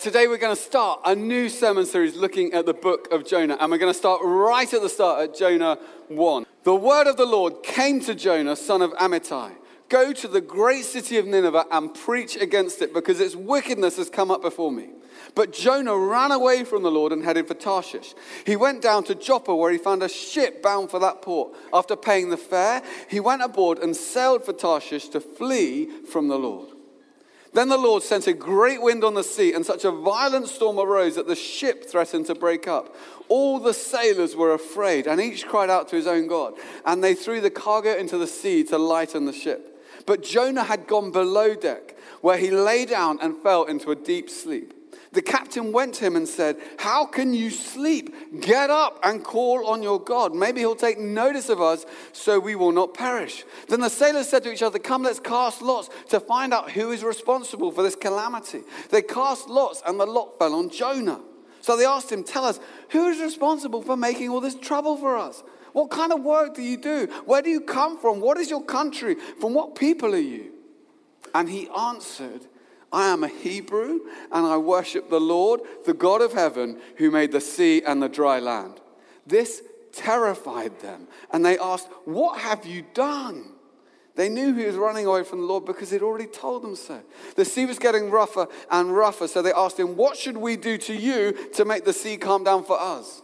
Today, we're going to start a new sermon series looking at the book of Jonah, and we're going to start right at the start at Jonah 1. The word of the Lord came to Jonah, son of Amittai Go to the great city of Nineveh and preach against it, because its wickedness has come up before me. But Jonah ran away from the Lord and headed for Tarshish. He went down to Joppa, where he found a ship bound for that port. After paying the fare, he went aboard and sailed for Tarshish to flee from the Lord. Then the Lord sent a great wind on the sea, and such a violent storm arose that the ship threatened to break up. All the sailors were afraid, and each cried out to his own God. And they threw the cargo into the sea to lighten the ship. But Jonah had gone below deck, where he lay down and fell into a deep sleep. The captain went to him and said, How can you sleep? Get up and call on your God. Maybe he'll take notice of us so we will not perish. Then the sailors said to each other, Come, let's cast lots to find out who is responsible for this calamity. They cast lots, and the lot fell on Jonah. So they asked him, Tell us, who is responsible for making all this trouble for us? What kind of work do you do? Where do you come from? What is your country? From what people are you? And he answered, I am a Hebrew, and I worship the Lord, the God of heaven, who made the sea and the dry land. This terrified them, and they asked, What have you done? They knew he was running away from the Lord because he'd already told them so. The sea was getting rougher and rougher, so they asked him, What should we do to you to make the sea calm down for us?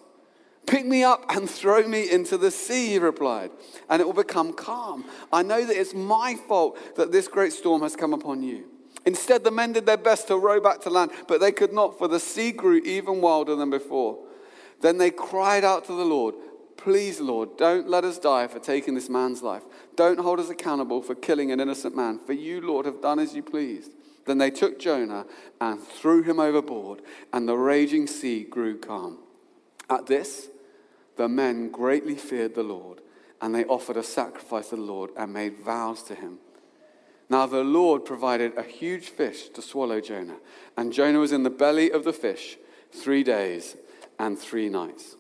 Pick me up and throw me into the sea, he replied, and it will become calm. I know that it's my fault that this great storm has come upon you. Instead, the men did their best to row back to land, but they could not, for the sea grew even wilder than before. Then they cried out to the Lord, Please, Lord, don't let us die for taking this man's life. Don't hold us accountable for killing an innocent man, for you, Lord, have done as you pleased. Then they took Jonah and threw him overboard, and the raging sea grew calm. At this, the men greatly feared the Lord, and they offered a sacrifice to the Lord and made vows to him. Now the Lord provided a huge fish to swallow Jonah, and Jonah was in the belly of the fish three days and three nights.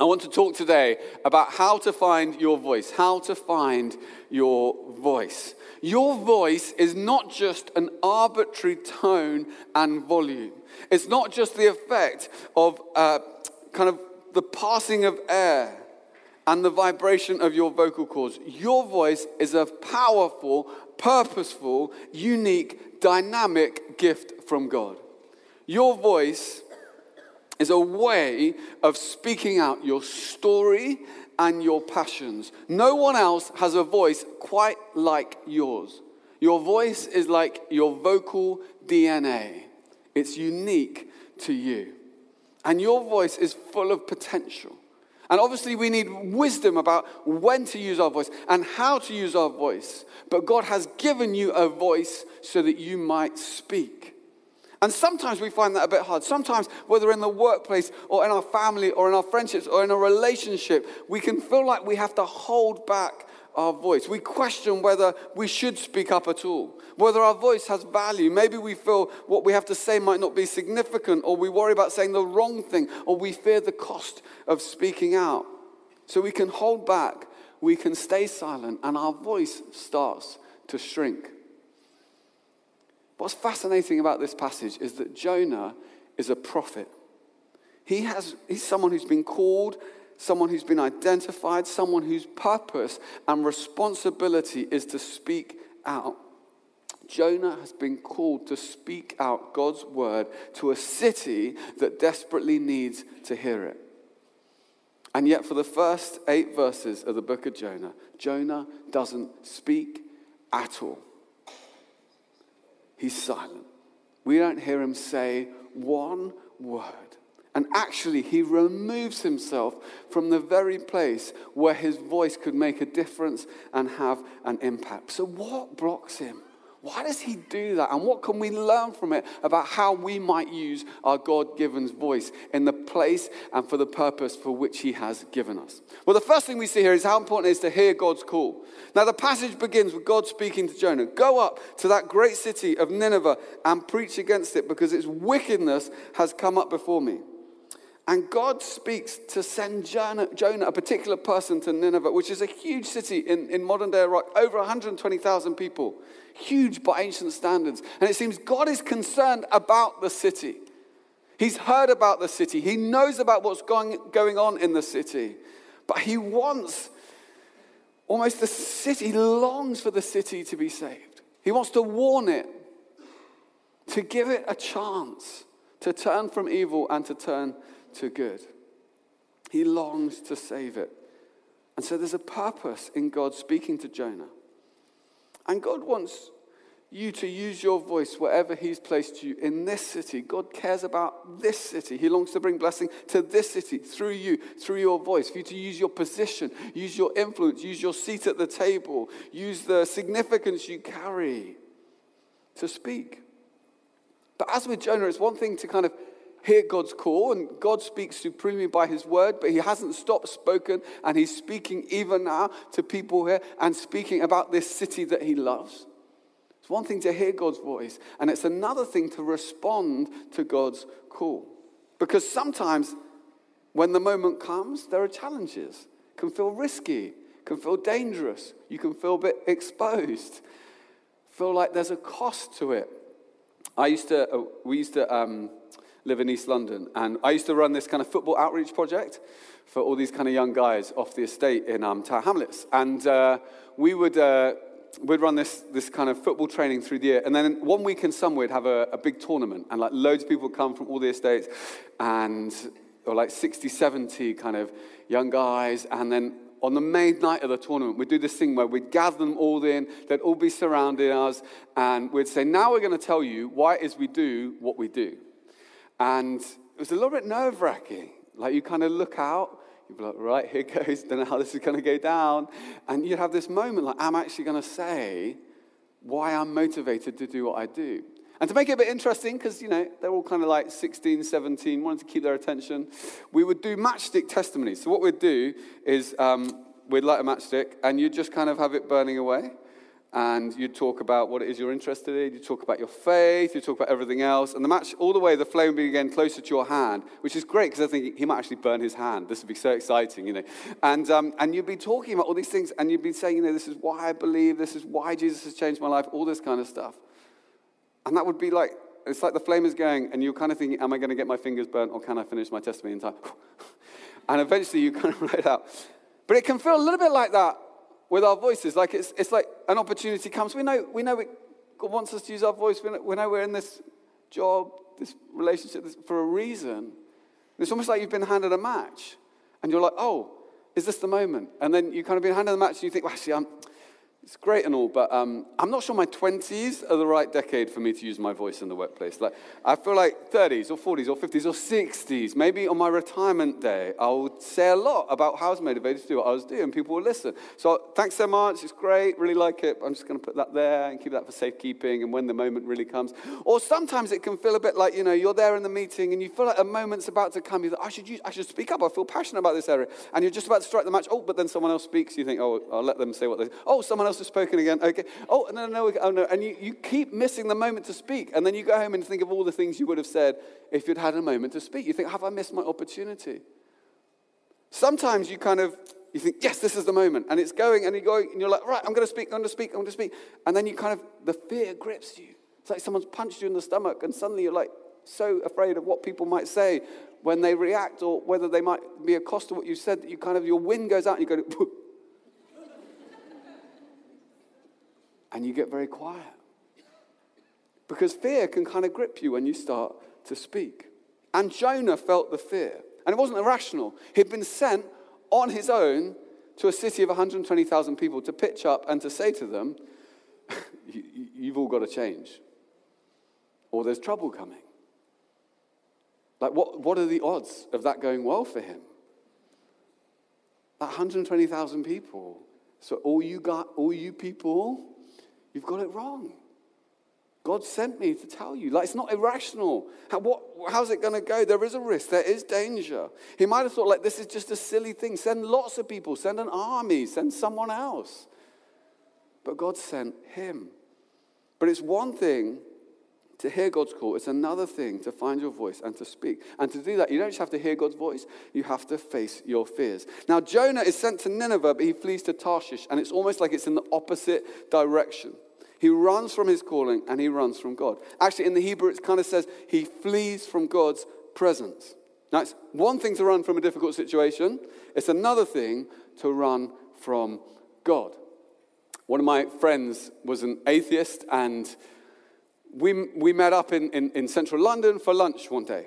I want to talk today about how to find your voice, how to find your voice. Your voice is not just an arbitrary tone and volume. It's not just the effect of uh, kind of the passing of air and the vibration of your vocal cords. Your voice is a powerful, purposeful, unique, dynamic gift from God. Your voice is a way of speaking out your story and your passions. No one else has a voice quite like yours. Your voice is like your vocal DNA, it's unique to you. And your voice is full of potential. And obviously, we need wisdom about when to use our voice and how to use our voice. But God has given you a voice so that you might speak. And sometimes we find that a bit hard. Sometimes, whether in the workplace or in our family or in our friendships or in a relationship, we can feel like we have to hold back our voice. We question whether we should speak up at all, whether our voice has value. Maybe we feel what we have to say might not be significant, or we worry about saying the wrong thing, or we fear the cost of speaking out. So we can hold back, we can stay silent, and our voice starts to shrink. What's fascinating about this passage is that Jonah is a prophet. He has, he's someone who's been called someone who's been identified, someone whose purpose and responsibility is to speak out. Jonah has been called to speak out God's word to a city that desperately needs to hear it. And yet, for the first eight verses of the book of Jonah, Jonah doesn't speak at all. He's silent. We don't hear him say one word. And actually, he removes himself from the very place where his voice could make a difference and have an impact. So, what blocks him? Why does he do that? And what can we learn from it about how we might use our God given voice in the place and for the purpose for which he has given us? Well, the first thing we see here is how important it is to hear God's call. Now, the passage begins with God speaking to Jonah Go up to that great city of Nineveh and preach against it because its wickedness has come up before me. And God speaks to send Jonah, Jonah, a particular person, to Nineveh, which is a huge city in, in modern day Iraq, over 120,000 people. Huge by ancient standards. And it seems God is concerned about the city. He's heard about the city. He knows about what's going, going on in the city. But he wants almost the city, he longs for the city to be saved. He wants to warn it, to give it a chance to turn from evil and to turn to good. He longs to save it. And so there's a purpose in God speaking to Jonah. And God wants you to use your voice wherever He's placed you in this city. God cares about this city. He longs to bring blessing to this city through you, through your voice, for you to use your position, use your influence, use your seat at the table, use the significance you carry to speak. But as with Jonah, it's one thing to kind of hear God's call, and God speaks supremely by his word, but he hasn't stopped spoken, and he's speaking even now to people here and speaking about this city that he loves. It's one thing to hear God's voice, and it's another thing to respond to God's call. Because sometimes when the moment comes, there are challenges. It can feel risky, can feel dangerous, you can feel a bit exposed, feel like there's a cost to it. I used to, uh, we used to um, live in East London. And I used to run this kind of football outreach project for all these kind of young guys off the estate in um, Tower Hamlets. And uh, we would uh, we'd run this, this kind of football training through the year. And then one week in summer, we'd have a, a big tournament. And like loads of people would come from all the estates. And or like 60, 70 kind of young guys. And then on the main night of the tournament, we'd do this thing where we'd gather them all in, they'd all be surrounding us, and we'd say, Now we're going to tell you why it is we do what we do. And it was a little bit nerve wracking. Like you kind of look out, you'd be like, right, here goes, don't know how this is going to go down. And you'd have this moment like, I'm actually going to say why I'm motivated to do what I do. And to make it a bit interesting, because, you know, they're all kind of like 16, 17, wanted to keep their attention, we would do matchstick testimonies. So what we'd do is um, we'd light a matchstick and you'd just kind of have it burning away and you talk about what it is you're interested in, you talk about your faith, you talk about everything else, and the match, all the way, the flame will be getting closer to your hand, which is great because I think he might actually burn his hand. This would be so exciting, you know. And, um, and you'd be talking about all these things, and you'd be saying, you know, this is why I believe, this is why Jesus has changed my life, all this kind of stuff. And that would be like, it's like the flame is going, and you're kind of thinking, am I going to get my fingers burnt, or can I finish my testimony in time? and eventually you kind of write out. But it can feel a little bit like that with our voices. Like it's, it's like an opportunity comes. We know, we know it, God wants us to use our voice. We know, we know we're in this job, this relationship this, for a reason. It's almost like you've been handed a match. And you're like, oh, is this the moment? And then you kind of been handed the match and you think, well, actually, I'm, it's great and all, but um, I'm not sure my 20s are the right decade for me to use my voice in the workplace. Like, I feel like 30s or 40s or 50s or 60s, maybe on my retirement day, I'll say a lot about how I was motivated to do what I was doing. People will listen. So thanks so much. It's great. Really like it. I'm just going to put that there and keep that for safekeeping and when the moment really comes. Or sometimes it can feel a bit like, you know, you're there in the meeting and you feel like a moment's about to come. You think, I should, use, I should speak up. I feel passionate about this area. And you're just about to strike the match. Oh, but then someone else speaks. You think, oh, I'll let them say what they Oh, someone else has spoken again. Okay. Oh, no, no, no. oh, no. And you, you keep missing the moment to speak. And then you go home and think of all the things you would have said if you'd had a moment to speak. You think, have I missed my opportunity? Sometimes you kind of, you think, yes, this is the moment. And it's going, and, you're going and you're like, right, I'm going to speak, I'm going to speak, I'm going to speak. And then you kind of, the fear grips you. It's like someone's punched you in the stomach, and suddenly you're like so afraid of what people might say when they react or whether they might be a cost to what you said that you kind of, your wind goes out and you go, and you get very quiet. Because fear can kind of grip you when you start to speak. And Jonah felt the fear. And it wasn't irrational. He'd been sent on his own to a city of 120,000 people to pitch up and to say to them, You've all got to change, or there's trouble coming. Like, what, what are the odds of that going well for him? That 120,000 people. So, all you got, all you people You've got it wrong. God sent me to tell you. Like, it's not irrational. How, what, how's it going to go? There is a risk. There is danger. He might have thought, like, this is just a silly thing. Send lots of people. Send an army. Send someone else. But God sent him. But it's one thing to hear God's call, it's another thing to find your voice and to speak. And to do that, you don't just have to hear God's voice, you have to face your fears. Now, Jonah is sent to Nineveh, but he flees to Tarshish, and it's almost like it's in the opposite direction. He runs from his calling and he runs from God. Actually, in the Hebrew, it kind of says he flees from God's presence. Now, it's one thing to run from a difficult situation, it's another thing to run from God. One of my friends was an atheist, and we, we met up in, in, in central London for lunch one day.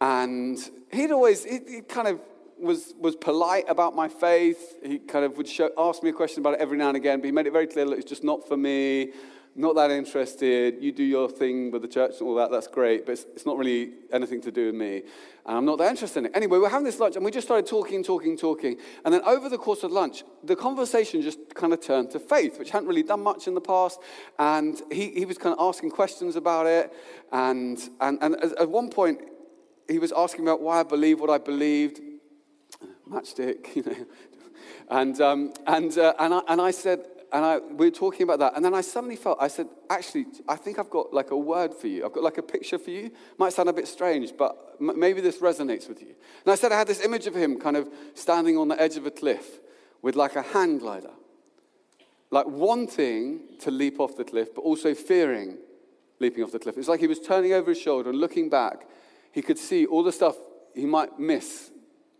And he'd always, he, he kind of was, was polite about my faith. He kind of would show, ask me a question about it every now and again, but he made it very clear that it's just not for me not that interested. You do your thing with the church and all that. That's great, but it's, it's, not really anything to do with me. And I'm not that interested in it. Anyway, we're having this lunch and we just started talking, talking, talking. And then over the course of lunch, the conversation just kind of turned to faith, which hadn't really done much in the past. And he, he was kind of asking questions about it. And, and, and at one point, he was asking about why I believe what I believed. Matchstick, you know. And, um, and, uh, and, I, and I said, and I, we were talking about that. And then I suddenly felt, I said, actually, I think I've got like a word for you. I've got like a picture for you. Might sound a bit strange, but m- maybe this resonates with you. And I said, I had this image of him kind of standing on the edge of a cliff with like a hang glider. Like wanting to leap off the cliff, but also fearing leaping off the cliff. It's like he was turning over his shoulder and looking back. He could see all the stuff he might miss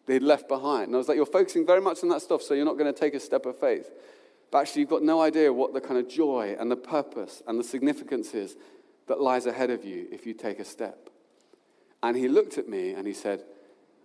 he'd left behind. And I was like, You're focusing very much on that stuff, so you're not going to take a step of faith. But actually, you've got no idea what the kind of joy and the purpose and the significance is that lies ahead of you if you take a step. And he looked at me and he said,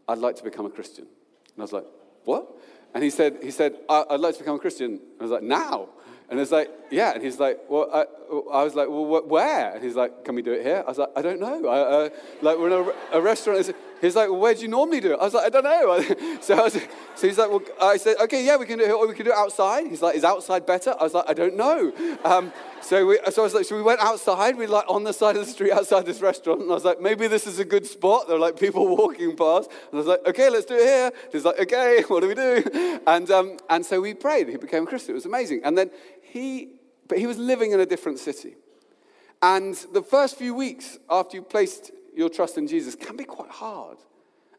I'd like to become a Christian. And I was like, What? And he said, he said I'd like to become a Christian. And I was like, Now? And it's like, yeah. And he's like, well, I, I was like, well, where? And he's like, can we do it here? I was like, I don't know. I, uh, like, we're in a, a restaurant. He's like, well, where do you normally do it? I was like, I don't know. so, was, so he's like, well, I said, okay, yeah, we can do it, or we can do it outside. He's like, is outside better? I was like, I don't know. Um, so, we, so I was like, so we went outside. We like on the side of the street outside this restaurant. And I was like, maybe this is a good spot. There are like people walking past. And I was like, okay, let's do it here. He's like, okay, what do we do? And, um, and so we prayed. He became a Christian. It was amazing. And then he, but he was living in a different city. And the first few weeks after you placed your trust in Jesus can be quite hard.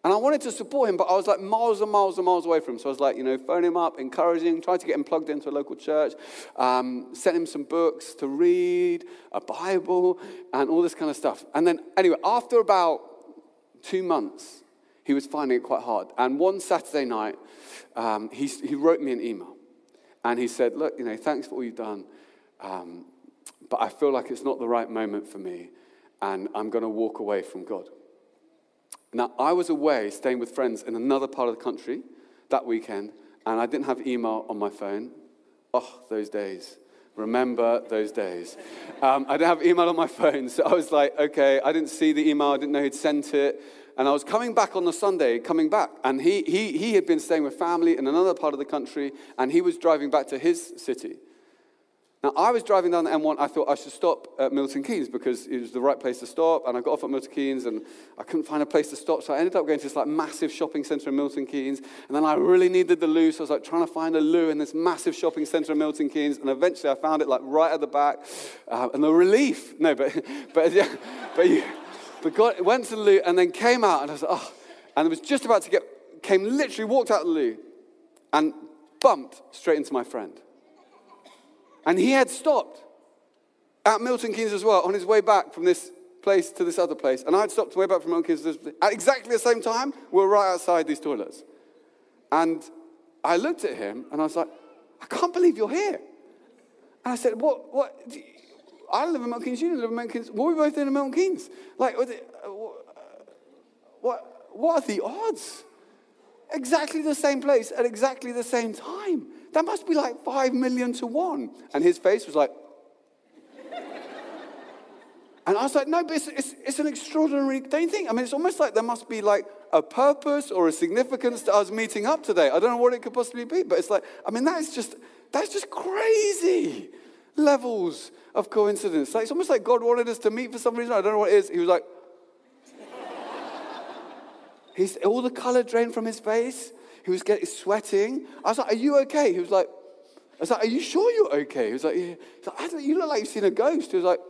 And I wanted to support him, but I was like miles and miles and miles away from him. So I was like, you know, phone him up, encouraging, trying to get him plugged into a local church, um, sent him some books to read, a Bible, and all this kind of stuff. And then, anyway, after about two months, he was finding it quite hard. And one Saturday night, um, he, he wrote me an email. And he said, Look, you know, thanks for all you've done, um, but I feel like it's not the right moment for me, and I'm going to walk away from God. Now, I was away staying with friends in another part of the country that weekend, and I didn't have email on my phone. Oh, those days. Remember those days. Um, I didn't have email on my phone, so I was like, okay, I didn't see the email, I didn't know he'd sent it. And I was coming back on the Sunday, coming back. And he, he, he had been staying with family in another part of the country, and he was driving back to his city. Now, I was driving down the M1. I thought I should stop at Milton Keynes because it was the right place to stop. And I got off at Milton Keynes and I couldn't find a place to stop. So I ended up going to this like massive shopping center in Milton Keynes. And then I really needed the loo. So I was like trying to find a loo in this massive shopping center in Milton Keynes. And eventually I found it like right at the back. Uh, and the relief, no, but, but, yeah, but you, but God went to the loo and then came out, and I was like, oh, and I was just about to get, came literally, walked out of the loo and bumped straight into my friend. And he had stopped at Milton Keynes as well on his way back from this place to this other place. And I'd stopped way back from Milton Keynes at exactly the same time. We were right outside these toilets. And I looked at him and I was like, I can't believe you're here. And I said, What? what I live in Milton Keynes, you live in Milton Keynes. Are we both in Milton Keynes? Like, what, what are the odds? Exactly the same place at exactly the same time. That must be like five million to one. And his face was like, and I was like, no, but it's, it's, it's, an extraordinary, think? I mean, it's almost like there must be like a purpose or a significance to us meeting up today. I don't know what it could possibly be, but it's like, I mean, that is just, that's just crazy levels of coincidence. Like, it's almost like God wanted us to meet for some reason. I don't know what it is. He was like, he's, all the color drained from his face. He was getting sweating. I was like, Are you okay? He was like, I was like, Are you sure you're okay? He was like, yeah. like You look like you've seen a ghost. He was like,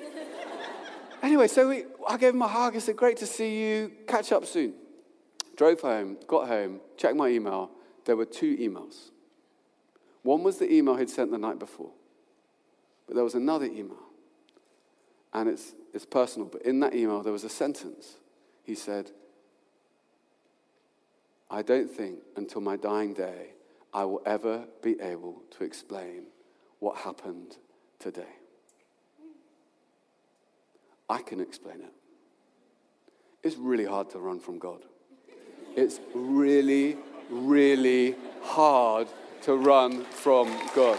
Anyway, so we, I gave him a hug. I said, Great to see you. Catch up soon. Drove home, got home, checked my email. There were two emails. One was the email he'd sent the night before. But there was another email, and it's, it's personal, but in that email there was a sentence. he said, I don't think until my dying day I will ever be able to explain what happened today. I can explain it. It's really hard to run from God. It's really, really hard to run from God.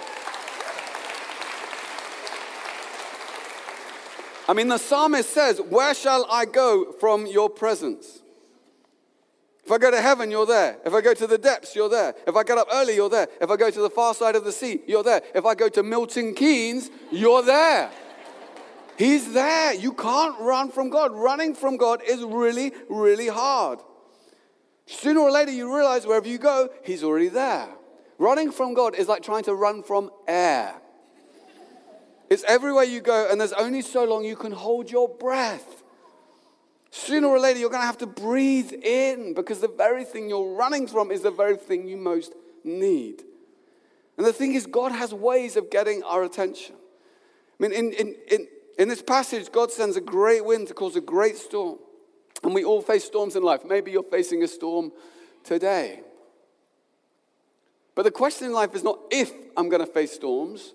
I mean, the psalmist says, Where shall I go from your presence? If I go to heaven, you're there. If I go to the depths, you're there. If I get up early, you're there. If I go to the far side of the sea, you're there. If I go to Milton Keynes, you're there. He's there. You can't run from God. Running from God is really, really hard. Sooner or later, you realize wherever you go, He's already there. Running from God is like trying to run from air. It's everywhere you go, and there's only so long you can hold your breath. Sooner or later, you're going to have to breathe in because the very thing you're running from is the very thing you most need. And the thing is, God has ways of getting our attention. I mean, in, in, in, in this passage, God sends a great wind to cause a great storm. And we all face storms in life. Maybe you're facing a storm today. But the question in life is not if I'm going to face storms,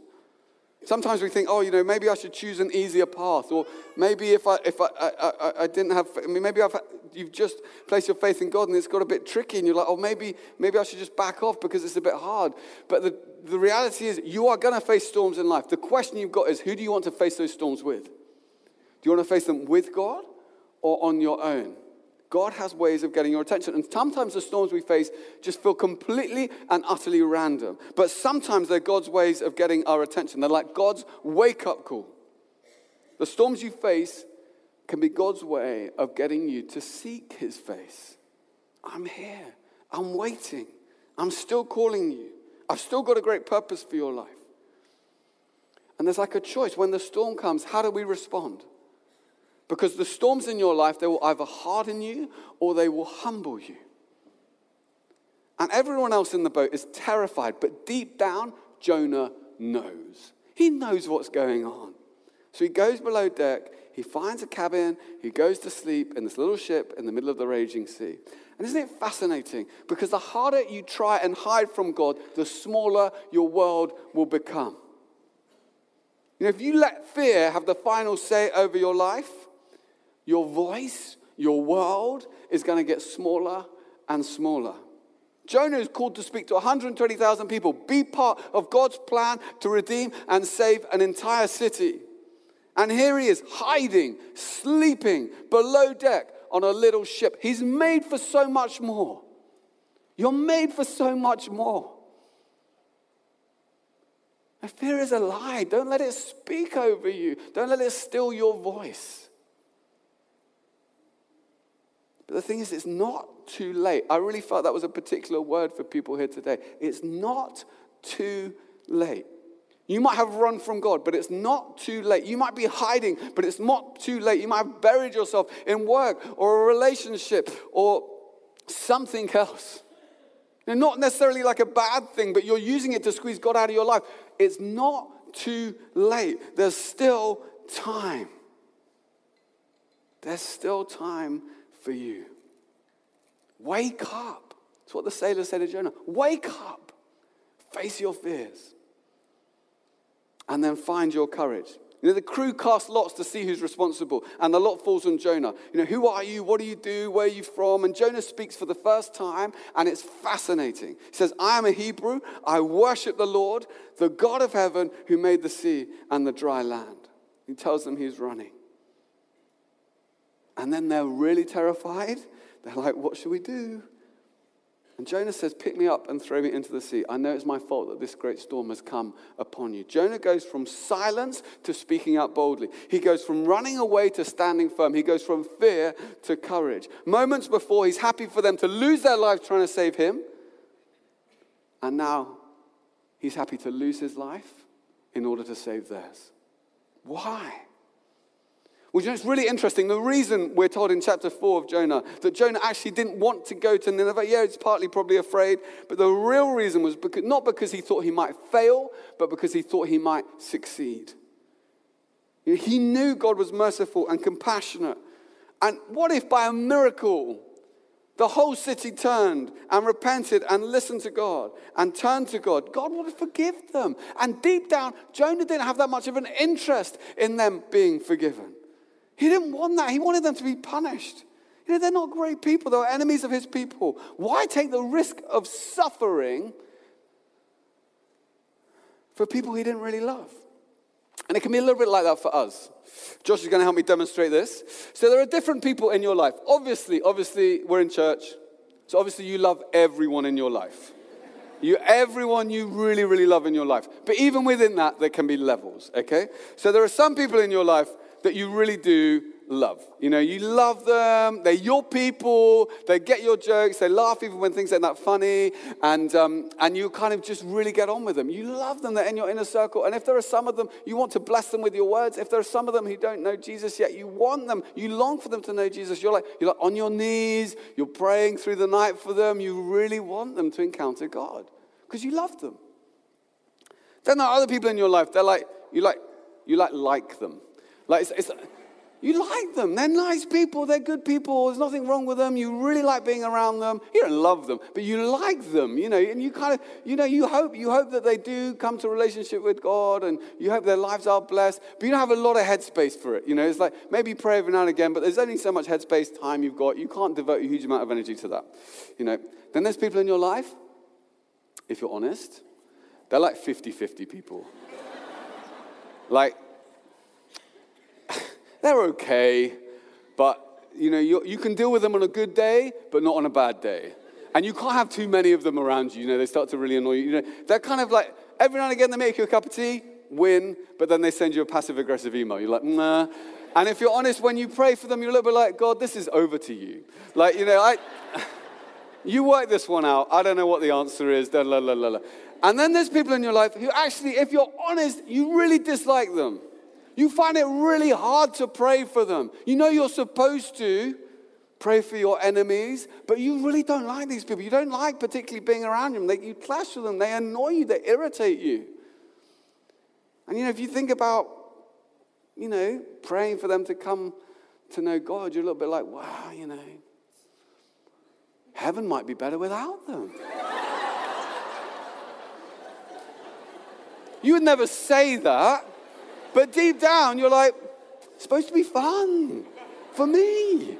Sometimes we think, oh, you know, maybe I should choose an easier path, or maybe if I if I, I, I, didn't have, I mean, maybe I've, you've just placed your faith in God and it's got a bit tricky, and you're like, oh, maybe maybe I should just back off because it's a bit hard. But the the reality is, you are going to face storms in life. The question you've got is, who do you want to face those storms with? Do you want to face them with God or on your own? God has ways of getting your attention. And sometimes the storms we face just feel completely and utterly random. But sometimes they're God's ways of getting our attention. They're like God's wake up call. The storms you face can be God's way of getting you to seek his face. I'm here. I'm waiting. I'm still calling you. I've still got a great purpose for your life. And there's like a choice. When the storm comes, how do we respond? Because the storms in your life, they will either harden you or they will humble you. And everyone else in the boat is terrified, but deep down, Jonah knows. He knows what's going on. So he goes below deck, he finds a cabin, he goes to sleep in this little ship in the middle of the raging sea. And isn't it fascinating? Because the harder you try and hide from God, the smaller your world will become. You know, if you let fear have the final say over your life, your voice, your world is going to get smaller and smaller. Jonah is called to speak to 120,000 people, be part of God's plan to redeem and save an entire city. And here he is hiding, sleeping below deck on a little ship. He's made for so much more. You're made for so much more. And fear is a lie. Don't let it speak over you, don't let it steal your voice. But the thing is, it's not too late. I really felt that was a particular word for people here today. It's not too late. You might have run from God, but it's not too late. You might be hiding, but it's not too late. You might have buried yourself in work or a relationship or something else. Now, not necessarily like a bad thing, but you're using it to squeeze God out of your life. It's not too late. There's still time. There's still time for you. Wake up. That's what the sailor said to Jonah. Wake up. Face your fears. And then find your courage. You know, the crew cast lots to see who's responsible, and the lot falls on Jonah. You know, who are you? What do you do? Where are you from? And Jonah speaks for the first time, and it's fascinating. He says, I am a Hebrew. I worship the Lord, the God of heaven, who made the sea and the dry land. He tells them he's running. And then they're really terrified. They're like, What should we do? And Jonah says, Pick me up and throw me into the sea. I know it's my fault that this great storm has come upon you. Jonah goes from silence to speaking out boldly. He goes from running away to standing firm. He goes from fear to courage. Moments before, he's happy for them to lose their lives trying to save him. And now he's happy to lose his life in order to save theirs. Why? Well, you know, it's really interesting. The reason we're told in chapter 4 of Jonah that Jonah actually didn't want to go to Nineveh, yeah, it's partly probably afraid, but the real reason was because, not because he thought he might fail, but because he thought he might succeed. You know, he knew God was merciful and compassionate, And what if by a miracle the whole city turned and repented and listened to God and turned to God? God would forgive them. And deep down, Jonah didn't have that much of an interest in them being forgiven. He didn't want that. He wanted them to be punished. You know, they're not great people, they're enemies of his people. Why take the risk of suffering for people he didn't really love? And it can be a little bit like that for us. Josh is going to help me demonstrate this. So there are different people in your life. Obviously, obviously, we're in church. So obviously, you love everyone in your life. You, everyone you really, really love in your life. But even within that, there can be levels, okay? So there are some people in your life that you really do love. You know, you love them, they're your people, they get your jokes, they laugh even when things aren't that funny, and, um, and you kind of just really get on with them. You love them, they're in your inner circle. And if there are some of them, you want to bless them with your words. If there are some of them who don't know Jesus yet, you want them, you long for them to know Jesus. You're like, you're like on your knees, you're praying through the night for them. You really want them to encounter God because you love them. Then there are other people in your life, they're like, you like, you like like them. Like it's, it's you like them. They're nice people. They're good people. There's nothing wrong with them. You really like being around them. You don't love them, but you like them, you know, and you kind of, you know, you hope, you hope that they do come to a relationship with God and you hope their lives are blessed, but you don't have a lot of headspace for it. You know, it's like maybe pray every now and again, but there's only so much headspace time you've got. You can't devote a huge amount of energy to that. You know, then there's people in your life, if you're honest, they're like 50 50 people. like, they're okay, but you know, you, you can deal with them on a good day, but not on a bad day. And you can't have too many of them around you. You know, they start to really annoy you. You know, they're kind of like every now and again they make you a cup of tea, win, but then they send you a passive aggressive email. You're like, nah. And if you're honest, when you pray for them, you're a little bit like, God, this is over to you. Like, you know, I, you work this one out. I don't know what the answer is. La, la, la, la. And then there's people in your life who actually, if you're honest, you really dislike them. You find it really hard to pray for them. You know you're supposed to pray for your enemies, but you really don't like these people. You don't like particularly being around them. They, you clash with them, they annoy you, they irritate you. And you know, if you think about, you know, praying for them to come to know God, you're a little bit like, wow, you know, heaven might be better without them. you would never say that. But deep down, you're like, it's supposed to be fun for me.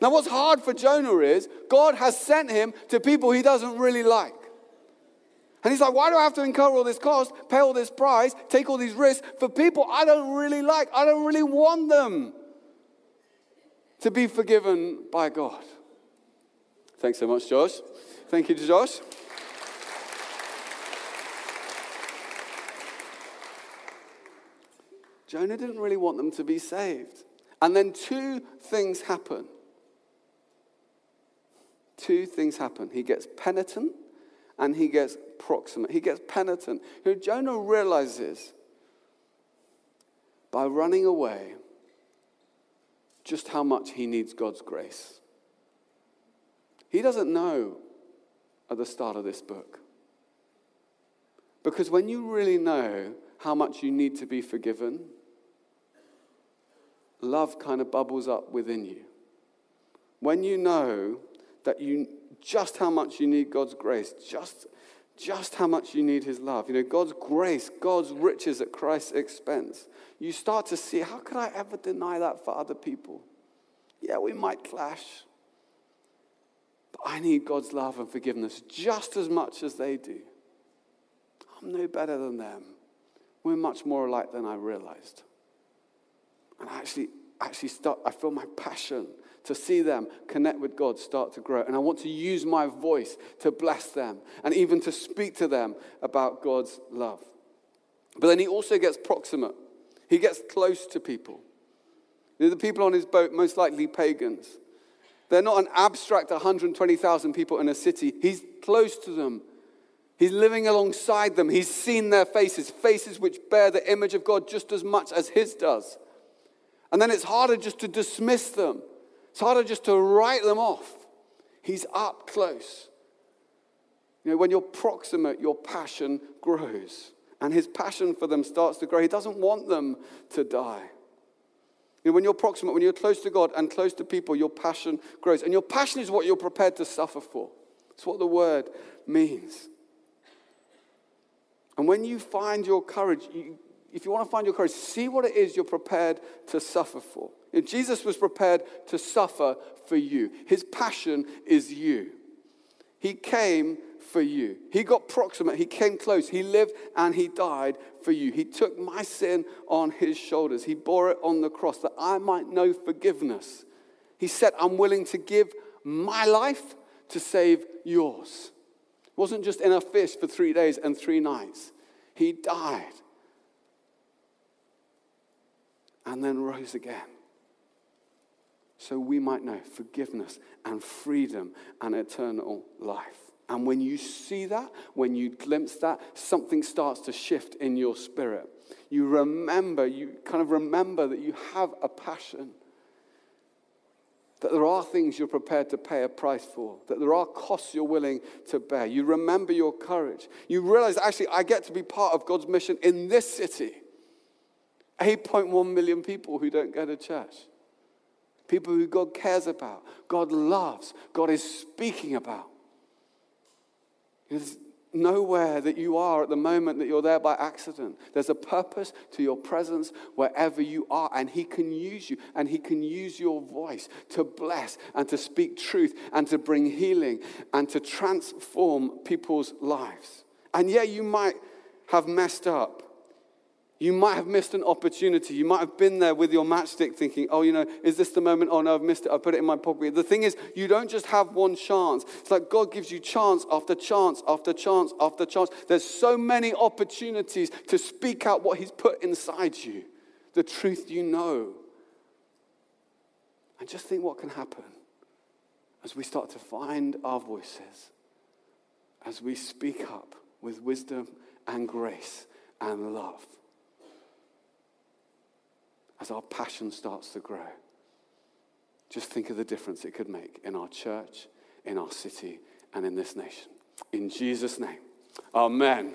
Now, what's hard for Jonah is God has sent him to people he doesn't really like. And he's like, why do I have to incur all this cost, pay all this price, take all these risks for people I don't really like? I don't really want them to be forgiven by God. Thanks so much, Josh. Thank you to Josh. Jonah didn't really want them to be saved. And then two things happen. Two things happen. He gets penitent and he gets proximate. He gets penitent. You know, Jonah realizes by running away just how much he needs God's grace. He doesn't know at the start of this book. Because when you really know how much you need to be forgiven, love kind of bubbles up within you. When you know that you just how much you need God's grace, just, just how much you need His love. You know, God's grace, God's riches at Christ's expense. You start to see, how could I ever deny that for other people? Yeah, we might clash. But I need God's love and forgiveness just as much as they do. I'm no better than them. We're much more alike than I realized. And I actually, actually start, I feel my passion to see them connect with God start to grow. And I want to use my voice to bless them and even to speak to them about God's love. But then he also gets proximate, he gets close to people. The people on his boat, most likely pagans. They're not an abstract 120,000 people in a city. He's close to them. He's living alongside them. He's seen their faces, faces which bear the image of God just as much as his does. And then it's harder just to dismiss them, it's harder just to write them off. He's up close. You know, when you're proximate, your passion grows. And his passion for them starts to grow. He doesn't want them to die. You know, when you're proximate, when you're close to God and close to people, your passion grows. And your passion is what you're prepared to suffer for. It's what the word means. And when you find your courage, you, if you want to find your courage, see what it is you're prepared to suffer for. Jesus was prepared to suffer for you. His passion is you. He came for you. He got proximate, he came close, he lived and he died for you. He took my sin on his shoulders, he bore it on the cross that I might know forgiveness. He said, I'm willing to give my life to save yours. It wasn't just in a fish for three days and three nights, he died and then rose again so we might know forgiveness and freedom and eternal life. And when you see that, when you glimpse that, something starts to shift in your spirit. You remember, you kind of remember that you have a passion. That there are things you're prepared to pay a price for, that there are costs you're willing to bear. You remember your courage. You realize, actually, I get to be part of God's mission in this city. 8.1 million people who don't go to church. People who God cares about, God loves, God is speaking about. There's nowhere that you are at the moment that you're there by accident. There's a purpose to your presence wherever you are, and He can use you, and He can use your voice to bless and to speak truth and to bring healing and to transform people's lives. And yeah, you might have messed up. You might have missed an opportunity. You might have been there with your matchstick thinking, oh, you know, is this the moment? Oh, no, I've missed it. I put it in my pocket. The thing is, you don't just have one chance. It's like God gives you chance after chance after chance after chance. There's so many opportunities to speak out what He's put inside you, the truth you know. And just think what can happen as we start to find our voices, as we speak up with wisdom and grace and love as our passion starts to grow, just think of the difference it could make in our church, in our city, and in this nation. In Jesus' name, amen.